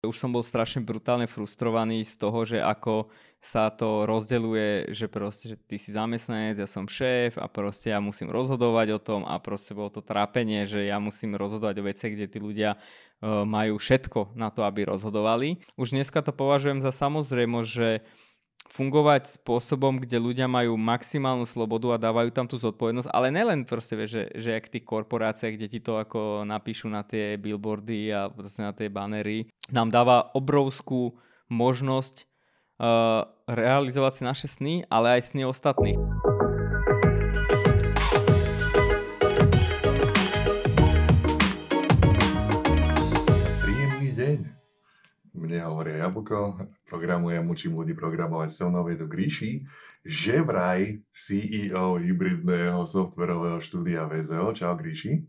Už som bol strašne brutálne frustrovaný z toho, že ako sa to rozdeľuje, že proste, že ty si zamestnanec, ja som šéf a proste ja musím rozhodovať o tom a proste bolo to trápenie, že ja musím rozhodovať o veciach, kde tí ľudia uh, majú všetko na to, aby rozhodovali. Už dneska to považujem za samozrejmo, že fungovať spôsobom, kde ľudia majú maximálnu slobodu a dávajú tam tú zodpovednosť, ale nelen proste, vieš, že, že v tých korporáciách, kde ti to ako napíšu na tie billboardy a proste na tie banery, nám dáva obrovskú možnosť uh, realizovať si naše sny, ale aj sny ostatných. Mne hovoria Jablko, programujem, učím ľudí programovať so mnou je tu Gríši, že vraj CEO hybridného softverového štúdia VZO. Čau Gríši.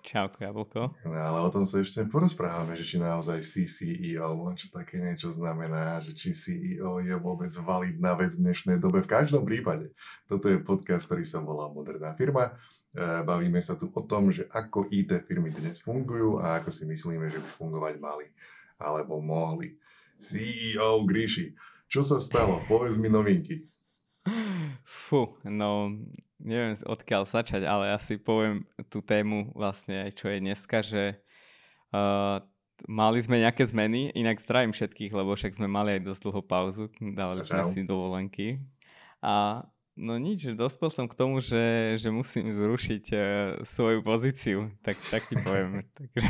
Čau, Jablko. No, ale o tom sa ešte porozprávame, že či naozaj si CEO, čo také niečo znamená, že či CEO je vôbec validná vec v dnešnej dobe. V každom prípade, toto je podcast, ktorý sa volá Moderná firma. E, bavíme sa tu o tom, že ako IT firmy dnes fungujú a ako si myslíme, že by fungovať mali alebo mohli. CEO Gríši, čo sa stalo? Povedz mi novinky. Fú, no neviem odkiaľ začať, ale asi poviem tú tému vlastne aj čo je dneska, že uh, mali sme nejaké zmeny, inak zdravím všetkých, lebo však sme mali aj dosť dlhú pauzu, dávali sme si dovolenky. A no nič, dospel som k tomu, že, že musím zrušiť uh, svoju pozíciu, tak, tak ti poviem. Takže...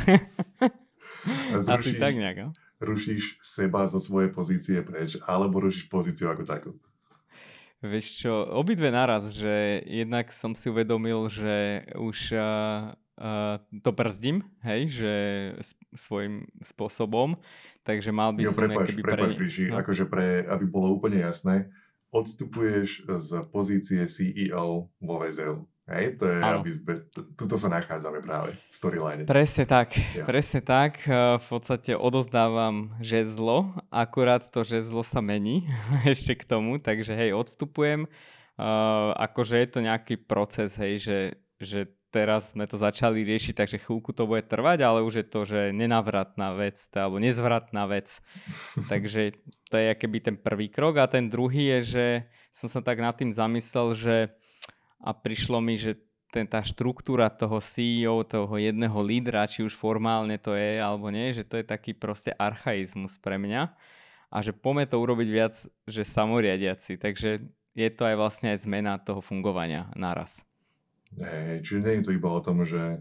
Zrušíš, Asi tak nejak, no? Rušíš seba zo svojej pozície preč, alebo rušíš pozíciu ako takú? Vieš čo, obidve naraz, že jednak som si uvedomil, že už uh, uh, to brzdím, hej, že svojím spôsobom, takže mal by jo, som prepač, prepač, pre... Ríši, no. akože pre, aby bolo úplne jasné, odstupuješ z pozície CEO vo VZU. Hej, to je, aby sme, tuto sa nachádzame práve v storyline. Presne tak, ja. presne tak. Eh, v podstate odozdávam žezlo, akurát to žezlo sa mení ešte k tomu, takže hej, odstupujem. Uh, akože je to nejaký proces, hej, že, že teraz sme to začali riešiť, takže chvíľku to bude trvať, ale už je to, že nenavratná vec, alebo nezvratná vec. takže to je keby ten prvý krok a ten druhý je, že som sa tak nad tým zamyslel, že a prišlo mi, že ten, tá štruktúra toho CEO, toho jedného lídra, či už formálne to je alebo nie, že to je taký proste archaizmus pre mňa a že poďme to urobiť viac, že samoriadiaci. Takže je to aj vlastne aj zmena toho fungovania naraz. Hey, čiže nie je to iba o tom, že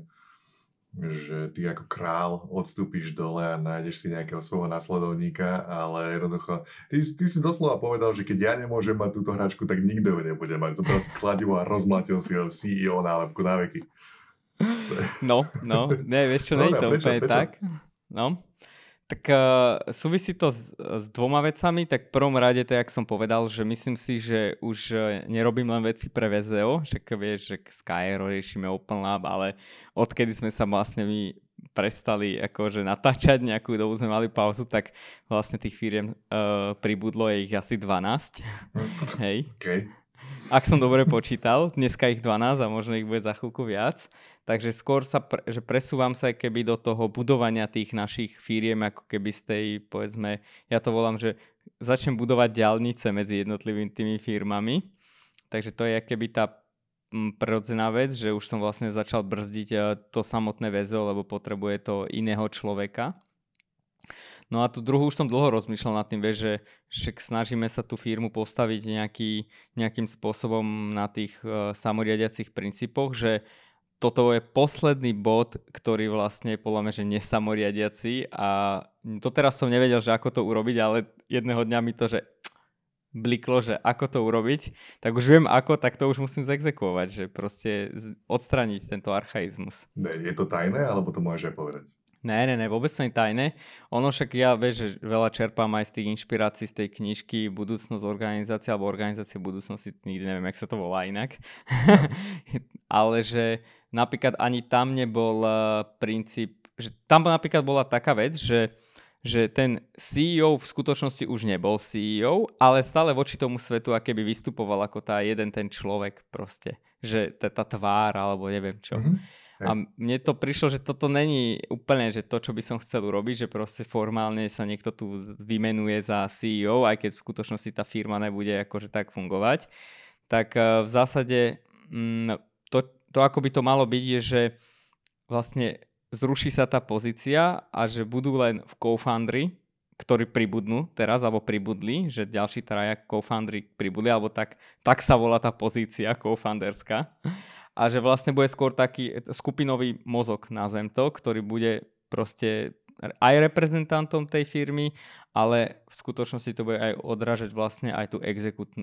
že ty ako král odstúpiš dole a nájdeš si nejakého svojho nasledovníka, ale jednoducho, ty, ty si doslova povedal, že keď ja nemôžem mať túto hračku, tak nikto ju nebude mať. Zobral si kladivo a rozmlatil si ho CEO nálepku na veky. No, no, ne, vieš čo, no, nie je to úplne tak. No, tak uh, súvisí to s, s dvoma vecami. Tak v prvom rade, to jak som povedal, že myslím si, že už uh, nerobím len veci pre VZO, však vieš, že Skyro riešime Open Lab, ale odkedy sme sa vlastne my prestali akože natáčať, nejakú dobu sme mali pauzu, tak vlastne tých firiem uh, pribudlo je ich asi 12. Hej. Okay. Ak som dobre počítal, dneska ich 12 a možno ich bude za chvíľku viac. Takže skôr sa, pre, že presúvam sa keby do toho budovania tých našich firiem, ako keby z tej, povedzme, ja to volám, že začnem budovať diálnice medzi jednotlivými tými firmami. Takže to je keby tá prirodzená vec, že už som vlastne začal brzdiť e, to samotné väzo, lebo potrebuje to iného človeka. No a tu druhú už som dlho rozmýšľal nad tým, vieš, že, že snažíme sa tú firmu postaviť nejaký, nejakým spôsobom na tých uh, samoriadiacich princípoch, že toto je posledný bod, ktorý vlastne podľa mňa, že nesamoriadiaci a doteraz som nevedel, že ako to urobiť, ale jedného dňa mi to, že bliklo, že ako to urobiť, tak už viem ako, tak to už musím zexekuovať, že proste odstraniť tento archaizmus. Je to tajné, alebo to môžeš aj povedať? Ne, ne, ne, vôbec nie tajné. Ono však ja, vieš, že veľa čerpám aj z tých inšpirácií z tej knižky Budúcnosť organizácie alebo Organizácie budúcnosti, nikdy neviem, jak sa to volá inak. Ale že napríklad ani tam nebol uh, princíp, že tam napríklad bola taká vec, že že ten CEO v skutočnosti už nebol CEO, ale stále voči tomu svetu aké by vystupoval ako tá jeden ten človek proste, že tá, tá tvár alebo neviem čo. Mm-hmm. A mne to prišlo, že toto není úplne že to, čo by som chcel urobiť, že proste formálne sa niekto tu vymenuje za CEO, aj keď v skutočnosti tá firma nebude akože tak fungovať. Tak eh, v zásade mm, to, to, ako by to malo byť, je, že vlastne zruší sa tá pozícia a že budú len v co-foundry, ktorí pribudnú teraz, alebo pribudli, že ďalší traja co-foundry pribudli, alebo tak, tak sa volá tá pozícia co-founderská a že vlastne bude skôr taký skupinový mozog, nazvem to, ktorý bude proste aj reprezentantom tej firmy, ale v skutočnosti to bude aj odrážať vlastne aj tú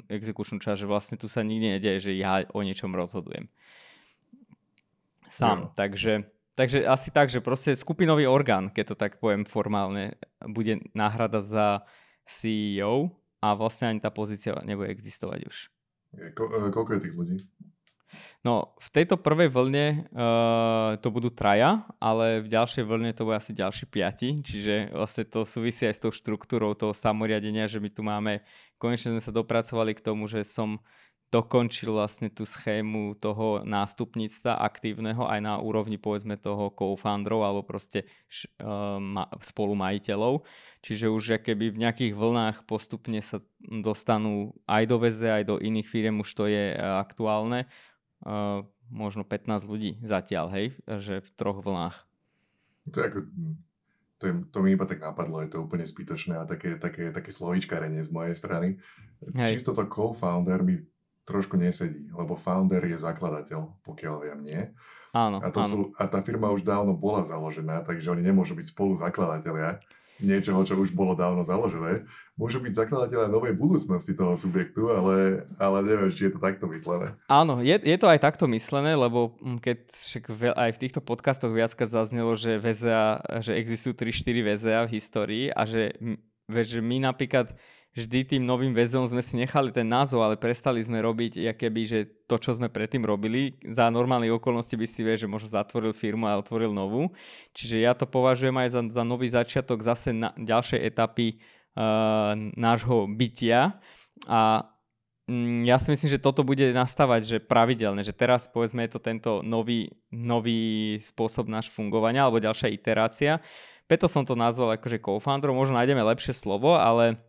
exekučnú časť, že vlastne tu sa nikdy nedieje, že ja o niečom rozhodujem. Sám, no. takže, takže asi tak, že proste skupinový orgán, keď to tak poviem formálne, bude náhrada za CEO a vlastne ani tá pozícia nebude existovať už. Ko- e, koľko je tých ľudí? No, v tejto prvej vlne uh, to budú traja, ale v ďalšej vlne to bude asi ďalší piati, čiže vlastne to súvisí aj s tou štruktúrou toho samoriadenia, že my tu máme, konečne sme sa dopracovali k tomu, že som dokončil vlastne tú schému toho nástupníctva aktívneho aj na úrovni povedzme toho co-founderov alebo proste uh, spolumajiteľov. Čiže už keby v nejakých vlnách postupne sa dostanú aj do VZ, aj do iných firiem, už to je uh, aktuálne uh, možno 15 ľudí zatiaľ, hej, že v troch vlnách. To, je ako, to, je, to mi iba tak napadlo, je to úplne zbytočné a také, také, také slovíčkarenie z mojej strany. Hej. Čisto to co-founder mi trošku nesedí, lebo founder je zakladateľ, pokiaľ viem, nie. Áno, a, to áno. Sú, a tá firma už dávno bola založená, takže oni nemôžu byť spolu zakladatelia niečoho, čo už bolo dávno založené. Môžu byť zakladateľa novej budúcnosti toho subjektu, ale, ale neviem, či je to takto myslené. Áno, je, je to aj takto myslené, lebo mm, keď však aj v týchto podcastoch viackrát zaznelo, že, VZA, že existujú 3-4 VZA v histórii a že, že my napríklad vždy tým novým väzom sme si nechali ten názov, ale prestali sme robiť, keby, že to, čo sme predtým robili, za normálnej okolnosti by si vie, že možno zatvoril firmu a otvoril novú. Čiže ja to považujem aj za, za nový začiatok zase na ďalšej etapy uh, nášho bytia a mm, ja si myslím, že toto bude nastávať že pravidelne, že teraz povedzme je to tento nový, nový spôsob náš fungovania alebo ďalšia iterácia. Preto som to nazval akože co-founderom, možno nájdeme lepšie slovo, ale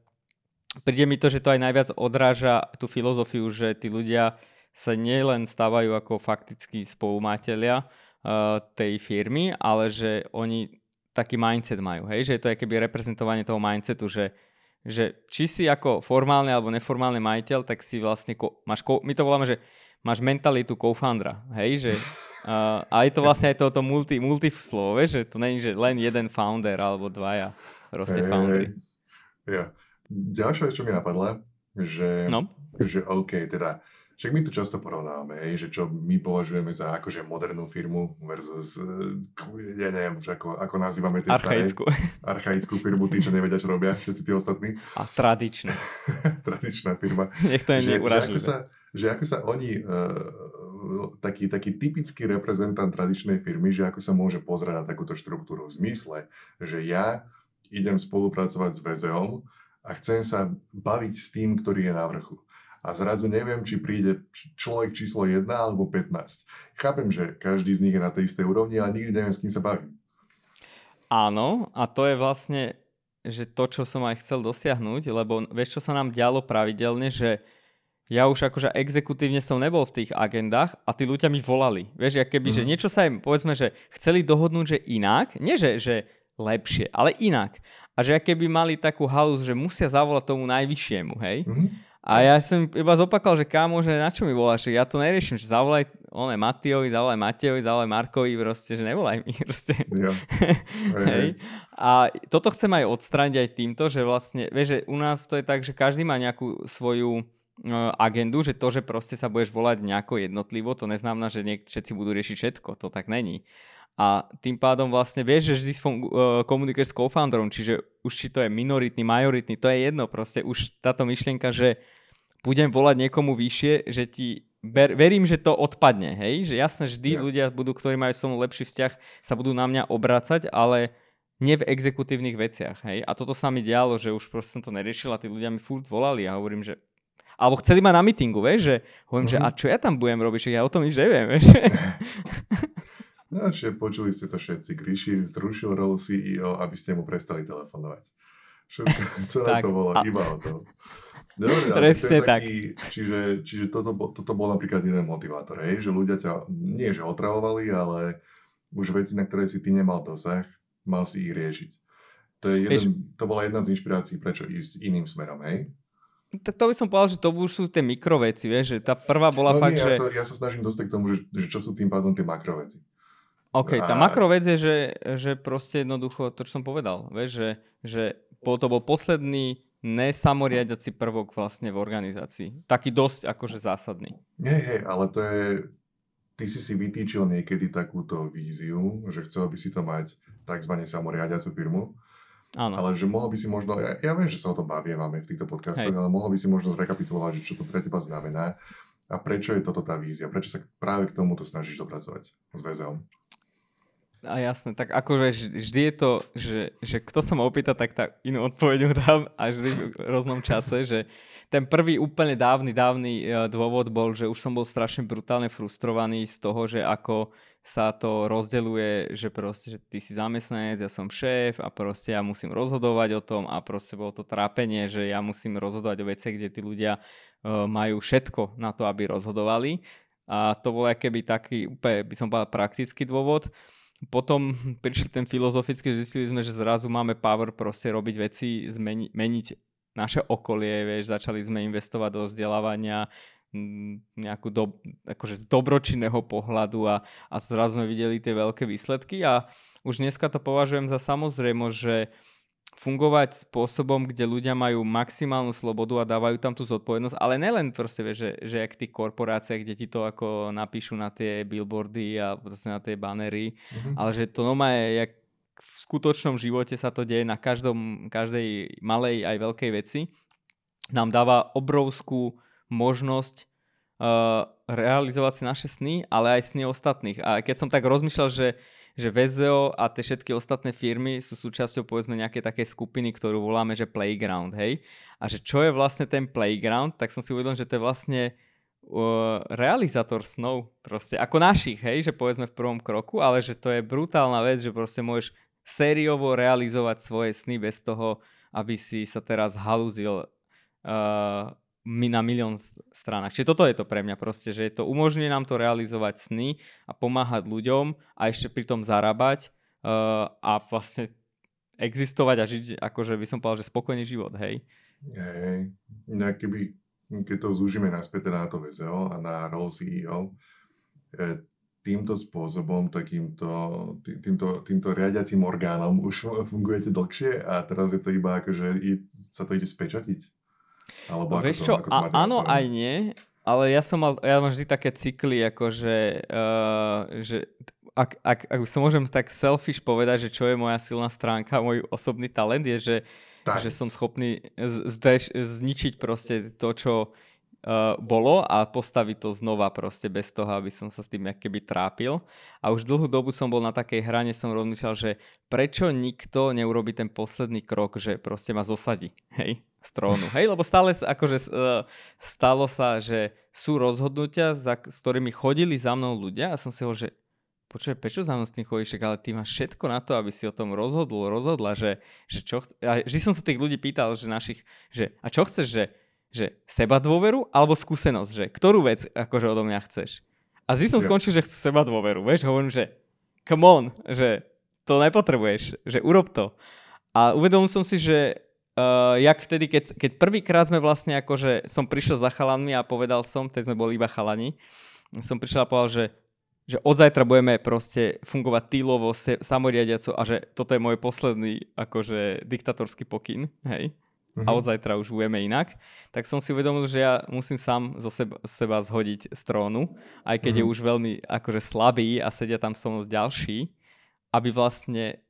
príde mi to, že to aj najviac odráža tú filozofiu, že tí ľudia sa nielen stávajú ako faktickí spolumáteľia uh, tej firmy, ale že oni taký mindset majú, hej? že to je keby reprezentovanie toho mindsetu, že, že či si ako formálny alebo neformálny majiteľ, tak si vlastne, ko, máš, ko, my to voláme, že máš mentalitu co-foundera, hej, že uh, a je to vlastne aj toto multi, multi slovo, že to není, že len jeden founder alebo dvaja proste hey, foundry. Hey, yeah. Ďalšia vec, čo mi napadla, že, no. že OK, teda však my tu často porovnávame, hej, že čo my považujeme za akože modernú firmu versus, eh, ja neviem už ako, ako nazývame tie archaickú. staré, archaickú firmu, tí, čo nevedia, čo robia, všetci tí ostatní. A tradičná. tradičná firma. Nech to je že, že, ako sa, že ako sa oni, uh, taký, taký typický reprezentant tradičnej firmy, že ako sa môže pozerať na takúto štruktúru v zmysle, že ja idem spolupracovať s VZOM, a chcem sa baviť s tým, ktorý je na vrchu. A zrazu neviem, či príde človek číslo 1 alebo 15. Chápem, že každý z nich je na tej istej úrovni, ale nikdy neviem, s kým sa bavím. Áno, a to je vlastne že to, čo som aj chcel dosiahnuť, lebo vieš, čo sa nám dialo pravidelne, že ja už akože exekutívne som nebol v tých agendách a tí ľudia mi volali. Vieš, keby, mm. že mhm. niečo sa im, povedzme, že chceli dohodnúť, že inak, nie že, že lepšie, ale inak a že keby mali takú halus, že musia zavolať tomu najvyššiemu, hej. Mm-hmm. A ja som iba zopakal, že kámo, že na čo mi voláš, ja to neriešim, že zavolaj oné Matiovi, zavolaj Matejovi, zavolaj Markovi, proste, že nevolaj mi, proste. Ja. Hej. A toto chcem aj odstrániť aj týmto, že vlastne, vieš, že u nás to je tak, že každý má nejakú svoju uh, agendu, že to, že proste sa budeš volať nejako jednotlivo, to neznamená, že niek- všetci budú riešiť všetko, to tak není. A tým pádom vlastne vieš, že vždy uh, komunikuješ s co-founderom, čiže už či to je minoritný, majoritný, to je jedno proste. Už táto myšlienka, že budem volať niekomu vyššie, že ti ber, verím, že to odpadne, hej? Že jasne, vždy ja. ľudia budú, ktorí majú so mnou lepší vzťah, sa budú na mňa obracať, ale nie v exekutívnych veciach, hej? A toto sa mi dialo, že už proste som to neriešil a tí ľudia mi furt volali a hovorím, že alebo chceli ma na mítingu, vieš, že hovorím, mm-hmm. že mhm. a čo ja tam budem robiť, že ja o tom nič neviem, vieš. Čiže počuli ste to všetci. Gríši zrušil rolu CEO, aby ste mu prestali telefonovať. Všetko, celé to bolo a... iba o tom. Dobre, ale Presne to taký, tak. Čiže, čiže toto, toto bol napríklad jeden motivátor, hej, že ľudia ťa nie že otravovali, ale už veci, na ktoré si ty nemal dosah, mal si ich riešiť. To, je jeden, to bola jedna z inšpirácií, prečo ísť iným smerom, hej? Tak to by som povedal, že to už sú tie mikroveci, vieš, že tá prvá bola no fakt, nie, že... Ja sa, ja sa snažím dostať k tomu, že, že čo sú tým pádom tie makroveci. OK, tá makrovec je, že, že proste jednoducho to, čo som povedal, vieš, že, že to bol posledný nesamoriadiaci prvok vlastne v organizácii. Taký dosť akože zásadný. Nie, hej, ale to je... Ty si si vytýčil niekedy takúto víziu, že chcel by si to mať tzv. samoriadiacu firmu. Áno. Ale že mohol by si možno, ja, ja viem, že sa o tom bavievame v týchto podcastoch, hej. ale mohol by si možno zrekapitulovať, že čo to pre teba znamená a prečo je toto tá vízia, prečo sa práve k tomuto snažíš dopracovať s VZO. A jasné, tak akože vždy je to, že, že kto sa ma opýta, tak tak inú odpoveď mu dám a vždy v rôznom čase, že ten prvý úplne dávny, dávny e, dôvod bol, že už som bol strašne brutálne frustrovaný z toho, že ako sa to rozdeluje, že proste, že ty si zamestnanec, ja som šéf a proste ja musím rozhodovať o tom a proste bolo to trápenie, že ja musím rozhodovať o veciach, kde tí ľudia uh, majú všetko na to, aby rozhodovali. A to bol keby taký úplne, by som povedal, praktický dôvod potom prišli ten filozofický, zistili sme, že zrazu máme power proste robiť veci, zmeni, meniť naše okolie, vieš, začali sme investovať do vzdelávania, nejakú do, akože z dobročinného pohľadu a, a zrazu sme videli tie veľké výsledky a už dneska to považujem za samozrejmosť, že fungovať spôsobom, kde ľudia majú maximálnu slobodu a dávajú tam tú zodpovednosť, ale nelen proste, vieš, že, že jak tí korporácie, kde ti to ako napíšu na tie billboardy a proste na tie banery, mm-hmm. ale že to je, jak v skutočnom živote sa to deje na každom, každej malej aj veľkej veci, nám dáva obrovskú možnosť uh, realizovať si naše sny, ale aj sny ostatných. A keď som tak rozmýšľal, že že VZO a tie všetky ostatné firmy sú súčasťou povedzme nejaké také skupiny, ktorú voláme, že playground, hej. A že čo je vlastne ten playground, tak som si uvedomil, že to je vlastne uh, realizátor snov, proste ako našich, hej, že povedzme v prvom kroku, ale že to je brutálna vec, že proste môžeš sériovo realizovať svoje sny bez toho, aby si sa teraz halúzil uh, na milión stranách. Čiže toto je to pre mňa proste, že je to umožňuje nám to realizovať sny a pomáhať ľuďom a ešte pritom zarábať uh, a vlastne existovať a žiť, akože by som povedal, že spokojný život, hej. Hej, keby, keď to zúžime naspäť teda na to VZO a na role CEO, e, týmto spôsobom, takýmto, týmto, týmto riadiacím orgánom už fungujete dlhšie a teraz je to iba akože sa to ide spečatiť? Alebo Vieš čo, to, a, áno aj nie, ale ja som mal, ja mám vždy také cykly, akože, uh, že ak, ak, ak sa môžem tak selfish povedať, že čo je moja silná stránka, môj osobný talent je, že, že som schopný zdeš, zničiť proste to, čo uh, bolo a postaviť to znova proste bez toho, aby som sa s tým keby trápil. A už dlhú dobu som bol na takej hrane, som rozmýšľal, že prečo nikto neurobi ten posledný krok, že proste ma zosadí, hej? Z trónu. Hej, lebo stále akože, uh, stalo sa, že sú rozhodnutia, za, s ktorými chodili za mnou ľudia a som si hovoril, že počuj, prečo za mnou s tým chodíš, ale ty máš všetko na to, aby si o tom rozhodol, rozhodla, že, že čo chce... A vždy som sa tých ľudí pýtal, že našich, že a čo chceš, že, že seba dôveru alebo skúsenosť, že ktorú vec akože odo mňa chceš. A vždy som yeah. skončil, že chcú seba dôveru, vieš, hovorím, že come on, že to nepotrebuješ, že urob to. A uvedomil som si, že Uh, jak vtedy, keď, keď prvýkrát sme vlastne akože som prišiel za chalanmi a povedal som, teď sme boli iba chalani, som prišiel a povedal, že, že od zajtra budeme proste fungovať týlovo, se, samoriadiaco a že toto je môj posledný akože diktatorský pokyn, hej. Uh-huh. A mhm. od zajtra už budeme inak. Tak som si uvedomil, že ja musím sám zo seba, seba zhodiť z trónu, aj keď uh-huh. je mhm. už veľmi akože slabý a sedia tam so mnou ďalší, aby vlastne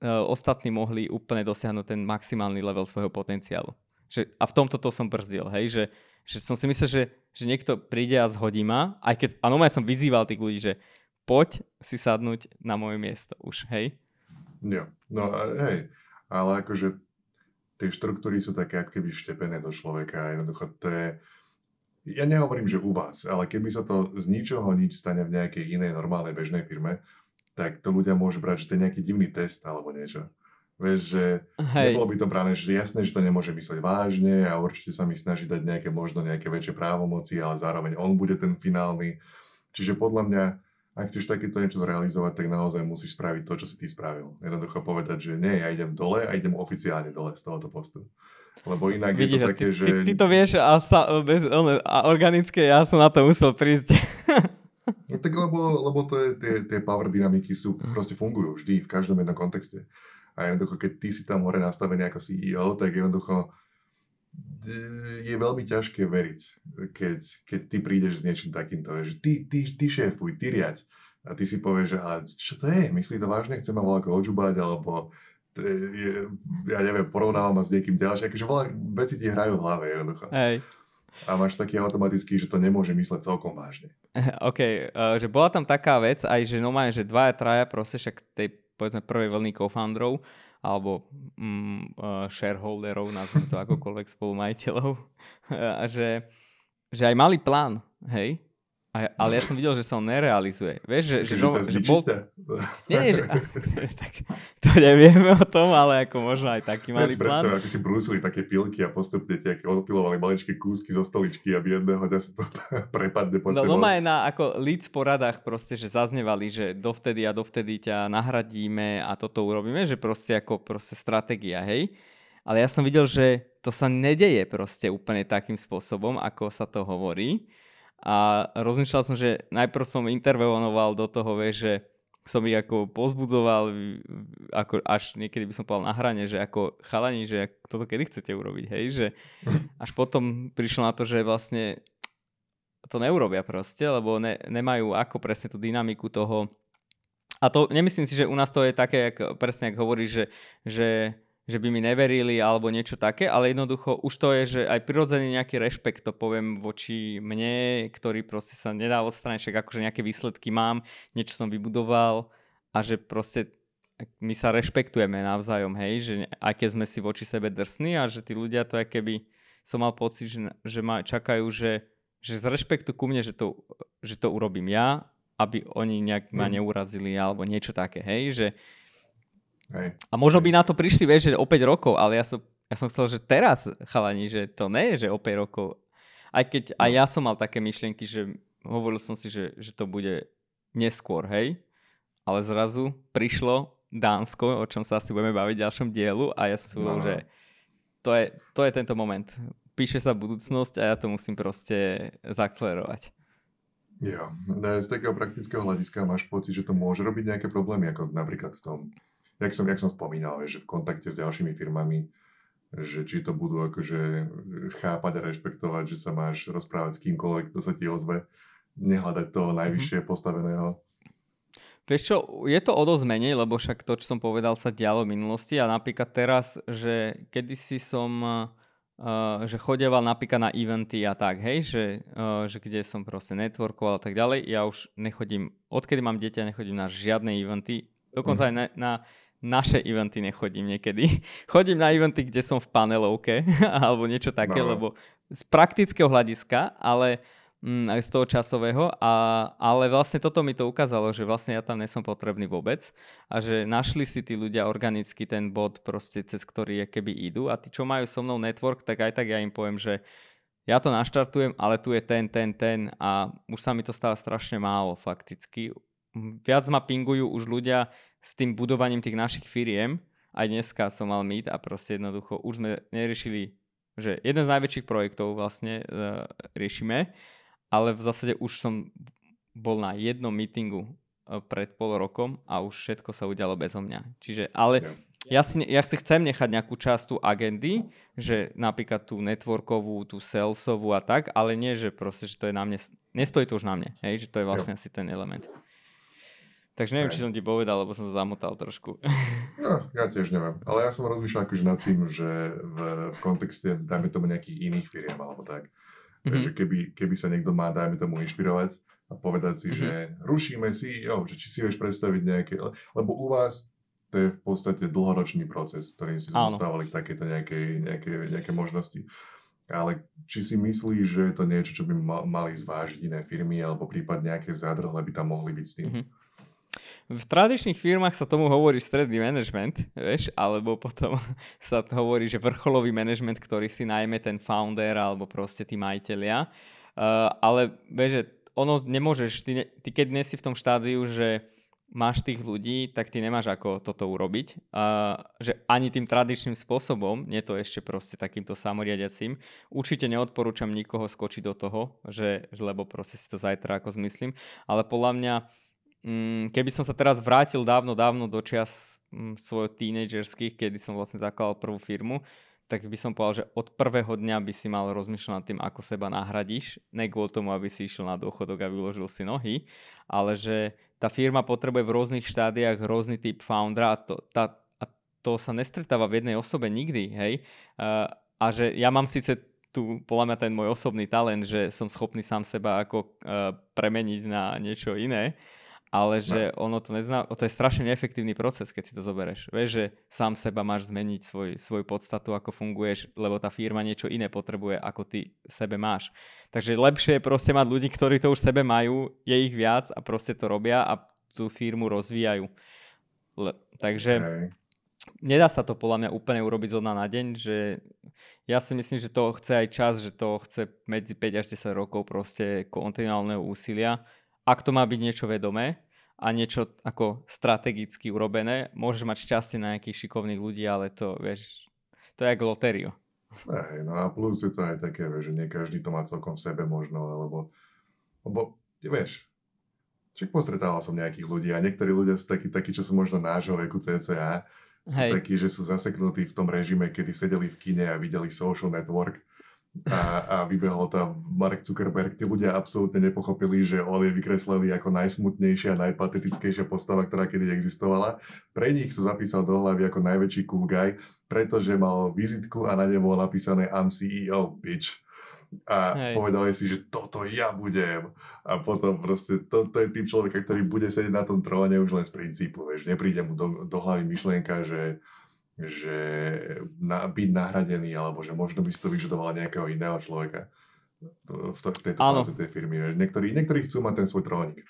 ostatní mohli úplne dosiahnuť ten maximálny level svojho potenciálu. Že, a v tomto to som brzdil, hej, že, že som si myslel, že, že niekto príde a zhodí ma, aj keď, a ja som vyzýval tých ľudí, že poď si sadnúť na moje miesto už, hej. Jo, no hej, ale akože tie štruktúry sú také ako keby vštepené do človeka, jednoducho to je, ja nehovorím, že u vás, ale keby sa to z ničoho nič stane v nejakej inej normálnej bežnej firme, tak to ľudia môžu brať, že to je nejaký divný test alebo niečo. Vieš, že Hej. nebolo by to brané, že jasné, že to nemôže mysleť vážne a určite sa mi snaží dať nejaké možno nejaké väčšie právomoci, ale zároveň on bude ten finálny. Čiže podľa mňa, ak chceš takéto niečo zrealizovať, tak naozaj musíš spraviť to, čo si ty spravil. Jednoducho povedať, že nie, ja idem dole a idem oficiálne dole z tohoto postu. Lebo inak Vidíš, je to také, ty, že... ty, ty to vieš a, sa, bez, a organické, ja som na to musel prísť. No tak lebo, lebo to je, tie, tie power dynamiky sú, Mhm. proste fungujú vždy, v každom jednom kontexte. A jednoducho, keď ty si tam hore nastavený ako CEO, tak jednoducho je veľmi ťažké veriť, keď, keď ty prídeš s niečím takýmto, že ty, ty, ty šéfuj, ty riať. A ty si povieš, že ale čo to je? Myslí to vážne? Chce ma voľako odžubať? Alebo t- je, ja neviem, porovnávam ma s niekým ďalším. Akože veľa veci ti hrajú v hlave jednoducho. Hej. A máš taký automatický, že to nemôže mysleť celkom vážne. OK, uh, že bola tam taká vec, aj že normálne, že dvaja, traja proste však tej, povedzme, prvej vlny co-founderov, alebo mm, uh, shareholderov, nazvime to akokoľvek spolumajiteľov, a že, že aj mali plán, hej, a, ale ja som videl, že sa on nerealizuje. Vieš, že, že, no, to že zničiť bol... Nie, nie, že... tak, to nevieme o tom, ale ako možno aj taký Ja malý si predstav, plán. ako si brúsili také pilky a postupne tie aké odpilovali maličké kúsky zo stoličky, aby jedného dňa sa to prepadne pod No, no aj na ako leads poradách proste, že zaznevali, že dovtedy a dovtedy ťa nahradíme a toto urobíme, že proste ako proste stratégia, hej. Ale ja som videl, že to sa nedeje proste úplne takým spôsobom, ako sa to hovorí. A rozmýšľal som, že najprv som intervenoval do toho, vieš, že som ich ako pozbudzoval, ako až niekedy by som povedal na hrane, že ako chalani, že ak- toto kedy chcete urobiť, hej, že až potom prišlo na to, že vlastne to neurobia proste, lebo ne, nemajú ako presne tú dynamiku toho. A to nemyslím si, že u nás to je také, jak, presne ako hovoríš, že, že, že by mi neverili alebo niečo také, ale jednoducho už to je, že aj prirodzený nejaký rešpekt, to poviem voči mne, ktorý proste sa nedá odstrániť, však akože nejaké výsledky mám, niečo som vybudoval a že proste my sa rešpektujeme navzájom, hej, že aj keď sme si voči sebe drsní a že tí ľudia to keby som mal pocit, že, že ma čakajú, že, že z rešpektu ku mne, že to, že to urobím ja, aby oni nejak ma Mm. neurazili alebo niečo také, hej, že Hej. a možno by na to prišli, vieš, že o 5 rokov, ale ja som, ja som chcel, že teraz, chalani, že to nie je, že o 5 rokov. Aj keď aj No. ja som mal také myšlienky, že hovoril som si, že, že to bude neskôr, hej, ale zrazu prišlo Dánsko, o čom sa asi budeme baviť v ďalšom dielu a ja som No, no. že to je, to je tento moment. Píše sa budúcnosť a ja to musím proste zaklerovať. Jo. No, Z takého praktického hľadiska máš pocit, že to môže robiť nejaké problémy, ako napríklad v tom, jak som, jak som spomínal, že v kontakte s ďalšími firmami, že či to budú akože chápať a rešpektovať, že sa máš rozprávať s kýmkoľvek, kto sa ti ozve, nehľadať toho najvyššie postaveného. Vieš čo, je to o dosť menej, lebo však to, čo som povedal, sa dialo v minulosti a napríklad teraz, že kedysi som, uh, že chodeval napríklad na eventy a tak, hej, že, uh, že kde som proste networkoval a tak ďalej, ja už nechodím, odkedy mám dieťa, nechodím na žiadne eventy, dokonca aj na, na naše eventy nechodím niekedy. Chodím na eventy, kde som v panelovke alebo niečo také, No. lebo z praktického hľadiska, ale mm, aj z toho časového, a, ale vlastne toto mi to ukázalo, že vlastne ja tam nesom potrebný vôbec a že našli si tí ľudia organicky ten bod proste, cez ktorý je keby idú a tí, čo majú so mnou network, tak aj tak ja im poviem, že ja to naštartujem, ale tu je ten, ten, ten a už sa mi to stáva strašne málo fakticky. Viac ma pingujú už ľudia s tým budovaním tých našich firiem. Aj dneska som mal meet a proste jednoducho už sme neriešili, že jeden z najväčších projektov vlastne uh, riešime, ale v zásade už som bol na jednom meetingu uh, pred pol rokom a už všetko sa udialo bezo mňa. Čiže, ale Jo. ja si, ja si chcem nechať nejakú časť tu agendy, že napríklad tú networkovú, tú salesovú a tak, ale nie, že proste, že to je na mne, nestojí to už na mne, hej, že to je vlastne asi ten element. Takže neviem, Hej. či som ti povedal, lebo som sa zamotal trošku. No, ja tiež neviem. Ale ja som rozmýšľal akože nad tým, že v, kontexte, dajme tomu nejakých iných firiem alebo tak, Mhm. že keby, keby sa niekto má, dajme tomu, inšpirovať a povedať si, Mhm. že rušíme CEO, že či si vieš predstaviť nejaké, le- lebo u vás to je v podstate dlhoročný proces, ktorým si k takéto nejakej, nejaké, nejaké možnosti. Ale či si myslíš, že je to niečo, čo by ma- mali zvážiť iné firmy, alebo prípadne nejaké zádrhle by tam mohli byť s tým? Mhm. V tradičných firmách sa tomu hovorí stredný management, vieš, alebo potom sa hovorí, že vrcholový management, ktorý si najmä ten founder alebo proste tí majiteľia. Uh, ale vieš, že ono nemôžeš, ty, ne, ty keď nie si v tom štádiu, že máš tých ľudí, tak ty nemáš ako toto urobiť. Uh, že ani tým tradičným spôsobom, nie to ešte proste takýmto samoriadiacím, určite neodporúčam nikoho skočiť do toho, že, lebo proste si to zajtra ako zmyslím, ale podľa mňa keby som sa teraz vrátil dávno, dávno do čias mm, svojho tínedžerských, kedy som vlastne zakladal prvú firmu, tak by som povedal, že od prvého dňa by si mal rozmýšľať nad tým, ako seba nahradíš. Ne kvôli tomu, aby si išiel na dôchodok a vyložil si nohy, ale že tá firma potrebuje v rôznych štádiách rôzny typ foundera a to, tá, a to sa nestretáva v jednej osobe nikdy, hej. A že ja mám síce tu podľa mňa ten môj osobný talent, že som schopný sám seba ako uh, premeniť na niečo iné, ale že no. ono to nezná, to je strašne neefektívny proces, keď si to zoberieš. Vieš, že sám seba máš zmeniť svoj, svoju podstatu, ako funguješ, lebo tá firma niečo iné potrebuje, ako ty v sebe máš. Takže lepšie je proste mať ľudí, ktorí to už v sebe majú, je ich viac a proste to robia a tú firmu rozvíjajú. Le, takže okay. nedá sa to podľa mňa úplne urobiť zo dna na deň, že ja si myslím, že to chce aj čas, že to chce medzi 5 až 10 rokov proste kontinuálneho úsilia ak to má byť niečo vedomé a niečo ako strategicky urobené, môžeš mať šťastie na nejakých šikovných ľudí, ale to, vieš, to je ako lotériu. Hej, no a plus je to aj také, vieš, že nie každý to má celkom v sebe možno, alebo, lebo, vieš, Čiže postretával som nejakých ľudí a niektorí ľudia sú takí, takí čo sú možno nášho veku CCA, sú Hej. takí, že sú zaseknutí v tom režime, kedy sedeli v kine a videli social network a, a vybehol tam Mark Zuckerberg. Tí ľudia absolútne nepochopili, že on je vykreslený ako najsmutnejšia, najpatetickejšia postava, ktorá kedy existovala. Pre nich sa zapísal do hlavy ako najväčší cool guy, pretože mal vizitku a na nej bolo napísané I'm CEO, bitch. A Hej. povedali si, že toto ja budem. A potom proste to, to je typ človeka, ktorý bude sedieť na tom tróne už len z princípu. Vieš. Nepríde mu do, do hlavy myšlienka, že že na, byť nahradený, alebo že možno by si to vyžadovala nejakého iného človeka v, to, v tejto fáze tej firmy. Niektorí, niektorí chcú mať ten svoj trónik.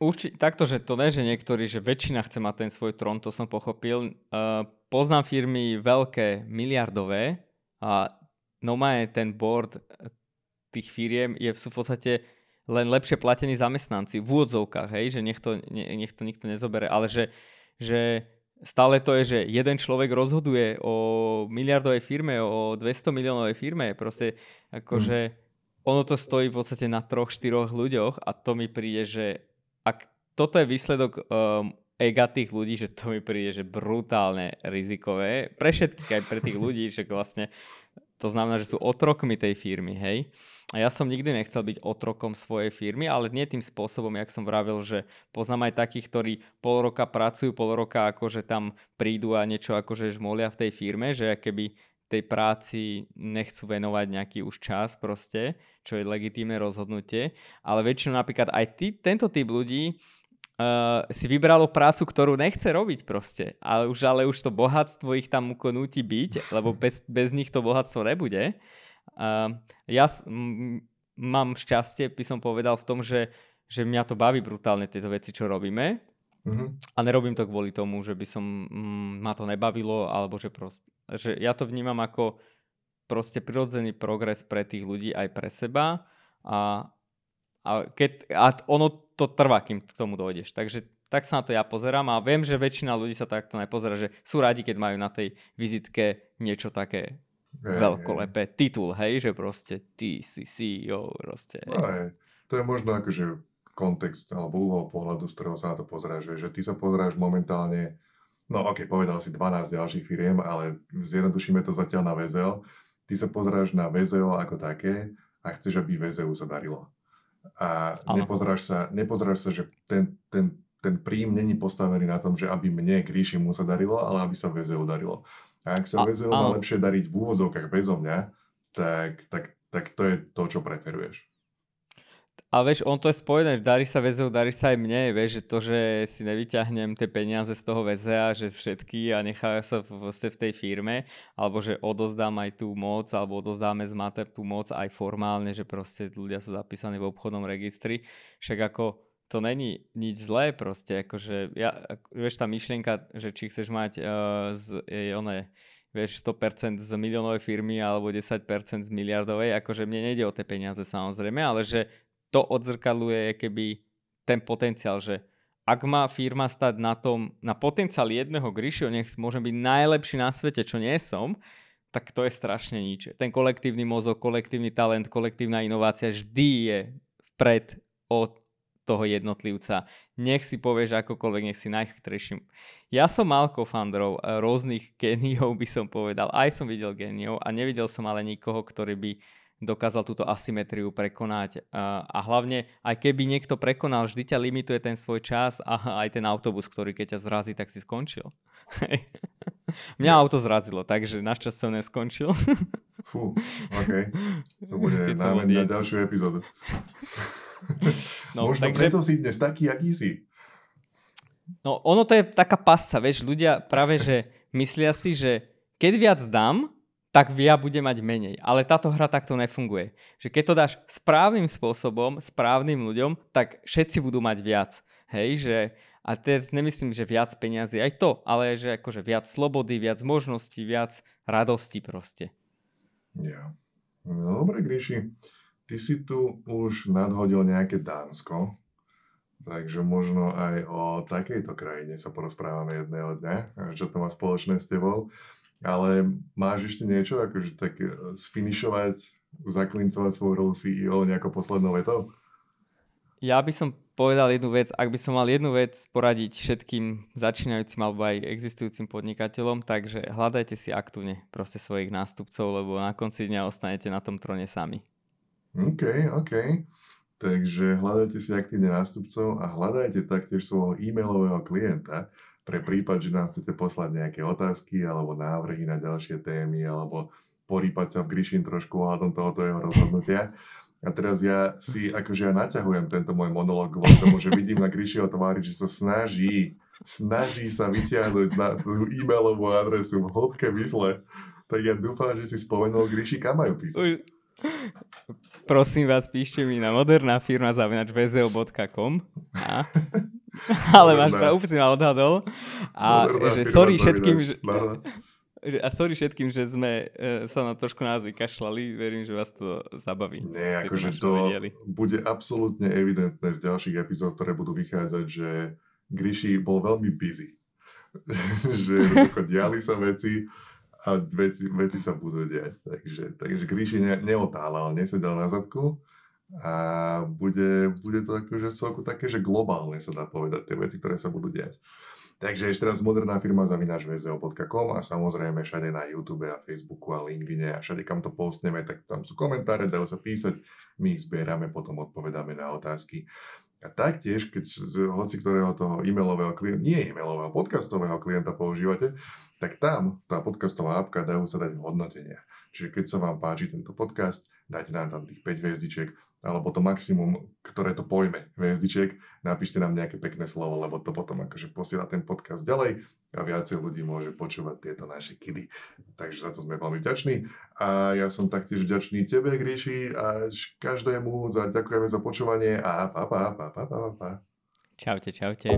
Určite, takto, že to ne, že niektorí, že väčšina chce mať ten svoj trón, to som pochopil. Uh, poznám firmy veľké, miliardové a no má ten board tých firiem je v podstate len lepšie platení zamestnanci v úvodzovkách, hej, že nech to, nech to nikto nezobere, ale že, že stále to je, že jeden človek rozhoduje o miliardovej firme, o 200 miliónovej firme. Proste akože mm. ono to stojí v podstate na troch, štyroch ľuďoch a to mi príde, že ak toto je výsledok um, ega tých ľudí, že to mi príde, že brutálne rizikové. Pre všetkých, aj pre tých ľudí, že vlastne to znamená, že sú otrokmi tej firmy, hej. A ja som nikdy nechcel byť otrokom svojej firmy, ale nie tým spôsobom, jak som vravil, že poznám aj takých, ktorí pol roka pracujú, pol roka akože tam prídu a niečo akože žmolia v tej firme, že keby tej práci nechcú venovať nejaký už čas proste, čo je legitímne rozhodnutie. Ale väčšinou napríklad aj ty, tento typ ľudí uh, si vybralo prácu, ktorú nechce robiť proste. Ale už, ale už to bohatstvo ich tam ukonúti byť, lebo bez, bez nich to bohatstvo nebude. Uh, ja m- mám šťastie, by som povedal, v tom, že, že mňa to baví brutálne tieto veci, čo robíme. Mm-hmm. A nerobím to kvôli tomu, že by som mm, ma to nebavilo, alebo že proste, že ja to vnímam ako proste prirodzený progres pre tých ľudí aj pre seba a, a, keď, a ono to trvá, kým k tomu dojdeš. Takže tak sa na to ja pozerám a viem, že väčšina ľudí sa takto nepozerá, že sú radi, keď majú na tej vizitke niečo také hey, veľkolepé hey. titul, hej, že proste ty si CEO, proste. No, hej. To je možno akože kontext alebo úhol pohľadu, z ktorého sa na to pozeráš, že ty sa pozeráš momentálne, no ok, povedal si 12 ďalších firiem, ale zjednodušíme to zatiaľ na VZL. Ty sa pozeráš na VZL ako také a chceš, aby VZU sa darilo a nepozeráš sa, nepozeráš sa, že ten, ten, ten príjm není postavený na tom, že aby mne, Gríši, mu sa darilo, ale aby sa VZU darilo. A ak sa VZU má lepšie dariť v úvodzovkách bezo mňa, tak, tak, tak to je to, čo preferuješ. A vieš, on to je spojené, že darí sa väzeu, darí sa aj mne, vieš, že to, že si nevyťahnem tie peniaze z toho väzea, že všetky a nechajú sa v, v tej firme, alebo že odozdám aj tú moc, alebo odozdáme z Matep tú moc aj formálne, že proste ľudia sú zapísaní v obchodnom registri. Však ako to není nič zlé proste, akože ja, vieš tá myšlienka, že či chceš mať uh, z, je, one, vieš, 100% z miliónovej firmy alebo 10% z miliardovej, akože mne nejde o tie peniaze samozrejme, ale že to odzrkadluje keby ten potenciál, že ak má firma stať na tom, na potenciál jedného Grisho, nech môžem byť najlepší na svete, čo nie som, tak to je strašne nič. Ten kolektívny mozog, kolektívny talent, kolektívna inovácia vždy je vpred od toho jednotlivca. Nech si povieš akokoľvek, nech si najchytrejším. Ja som mal kofandrov eh, rôznych geniov, by som povedal. Aj som videl geniov a nevidel som ale nikoho, ktorý by dokázal túto asymetriu prekonať. A hlavne, aj keby niekto prekonal, vždy ťa limituje ten svoj čas a aj ten autobus, ktorý keď ťa zrazí, tak si skončil. Mňa auto zrazilo, takže našťastie som neskončil. Fú, OK. To bude námen na ďalšiu epizódu. No, Možno takže... preto si dnes taký, aký si. No, ono to je taká pasca, vieš, ľudia práve, že myslia si, že keď viac dám, tak ja bude mať menej. Ale táto hra takto nefunguje. Že keď to dáš správnym spôsobom, správnym ľuďom, tak všetci budú mať viac. Hej, že a teraz nemyslím, že viac peniazy, aj to, ale že akože viac slobody, viac možností, viac radosti proste. Ja. No dobre, Gríši, ty si tu už nadhodil nejaké Dánsko, takže možno aj o takejto krajine sa porozprávame jedného dňa, čo to má spoločné s tebou. Ale máš ešte niečo, akože tak e, sfinišovať, zaklincovať svoju rolu CEO nejako poslednou vetou? Ja by som povedal jednu vec, ak by som mal jednu vec poradiť všetkým začínajúcim alebo aj existujúcim podnikateľom, takže hľadajte si aktívne proste svojich nástupcov, lebo na konci dňa ostanete na tom trone sami. OK, OK. Takže hľadajte si aktívne nástupcov a hľadajte taktiež svojho e-mailového klienta, pre prípad, že nám chcete poslať nejaké otázky alebo návrhy na ďalšie témy alebo porýpať sa v Grishin trošku ohľadom tohoto jeho rozhodnutia. A teraz ja si, akože ja naťahujem tento môj monolog kvôli tomu, že vidím na Grishiho tvári, že sa snaží, snaží sa vyťahnuť na tú e-mailovú adresu v hĺbke mysle. Tak ja dúfam, že si spomenul Grishi, kam majú písať. Prosím vás, píšte mi na moderná firma zavinač a Ale máš pravdu, úplne si ma odhadol. A že sorry všetkým, že, a sorry všetkým, že sme uh, sa na trošku nás vykašľali. Verím, že vás to zabaví. Nie, akože to vedeli. bude absolútne evidentné z ďalších epizód, ktoré budú vychádzať, že Gríši bol veľmi busy. že diali sa veci a veci, veci sa budú diať. Takže, takže Gríši ne, neotálal, nesedal na zadku a bude, bude to akože celku také, že globálne sa dá povedať tie veci, ktoré sa budú diať. Takže ešte raz moderná firma zavináč vzeo.com a samozrejme všade na YouTube a Facebooku a LinkedIn a všade kam to postneme, tak tam sú komentáre, dajú sa písať, my ich zbierame, potom odpovedáme na otázky. A taktiež, keď z hoci ktorého toho e-mailového klienta, nie e-mailového, podcastového klienta používate, tak tam tá podcastová apka dajú sa dať hodnotenia. Čiže keď sa vám páči tento podcast, dajte nám tam tých 5 hviezdičiek alebo to maximum, ktoré to pojme hviezdičiek, napíšte nám nejaké pekné slovo, lebo to potom akože posiela ten podcast ďalej a viacej ľudí môže počúvať tieto naše kidy. Takže za to sme veľmi vďační. A ja som taktiež vďačný tebe, Gríši, a každému za, ďakujeme za počúvanie a pa, pa, pa, pa, pa, pa. Čaute, čaute.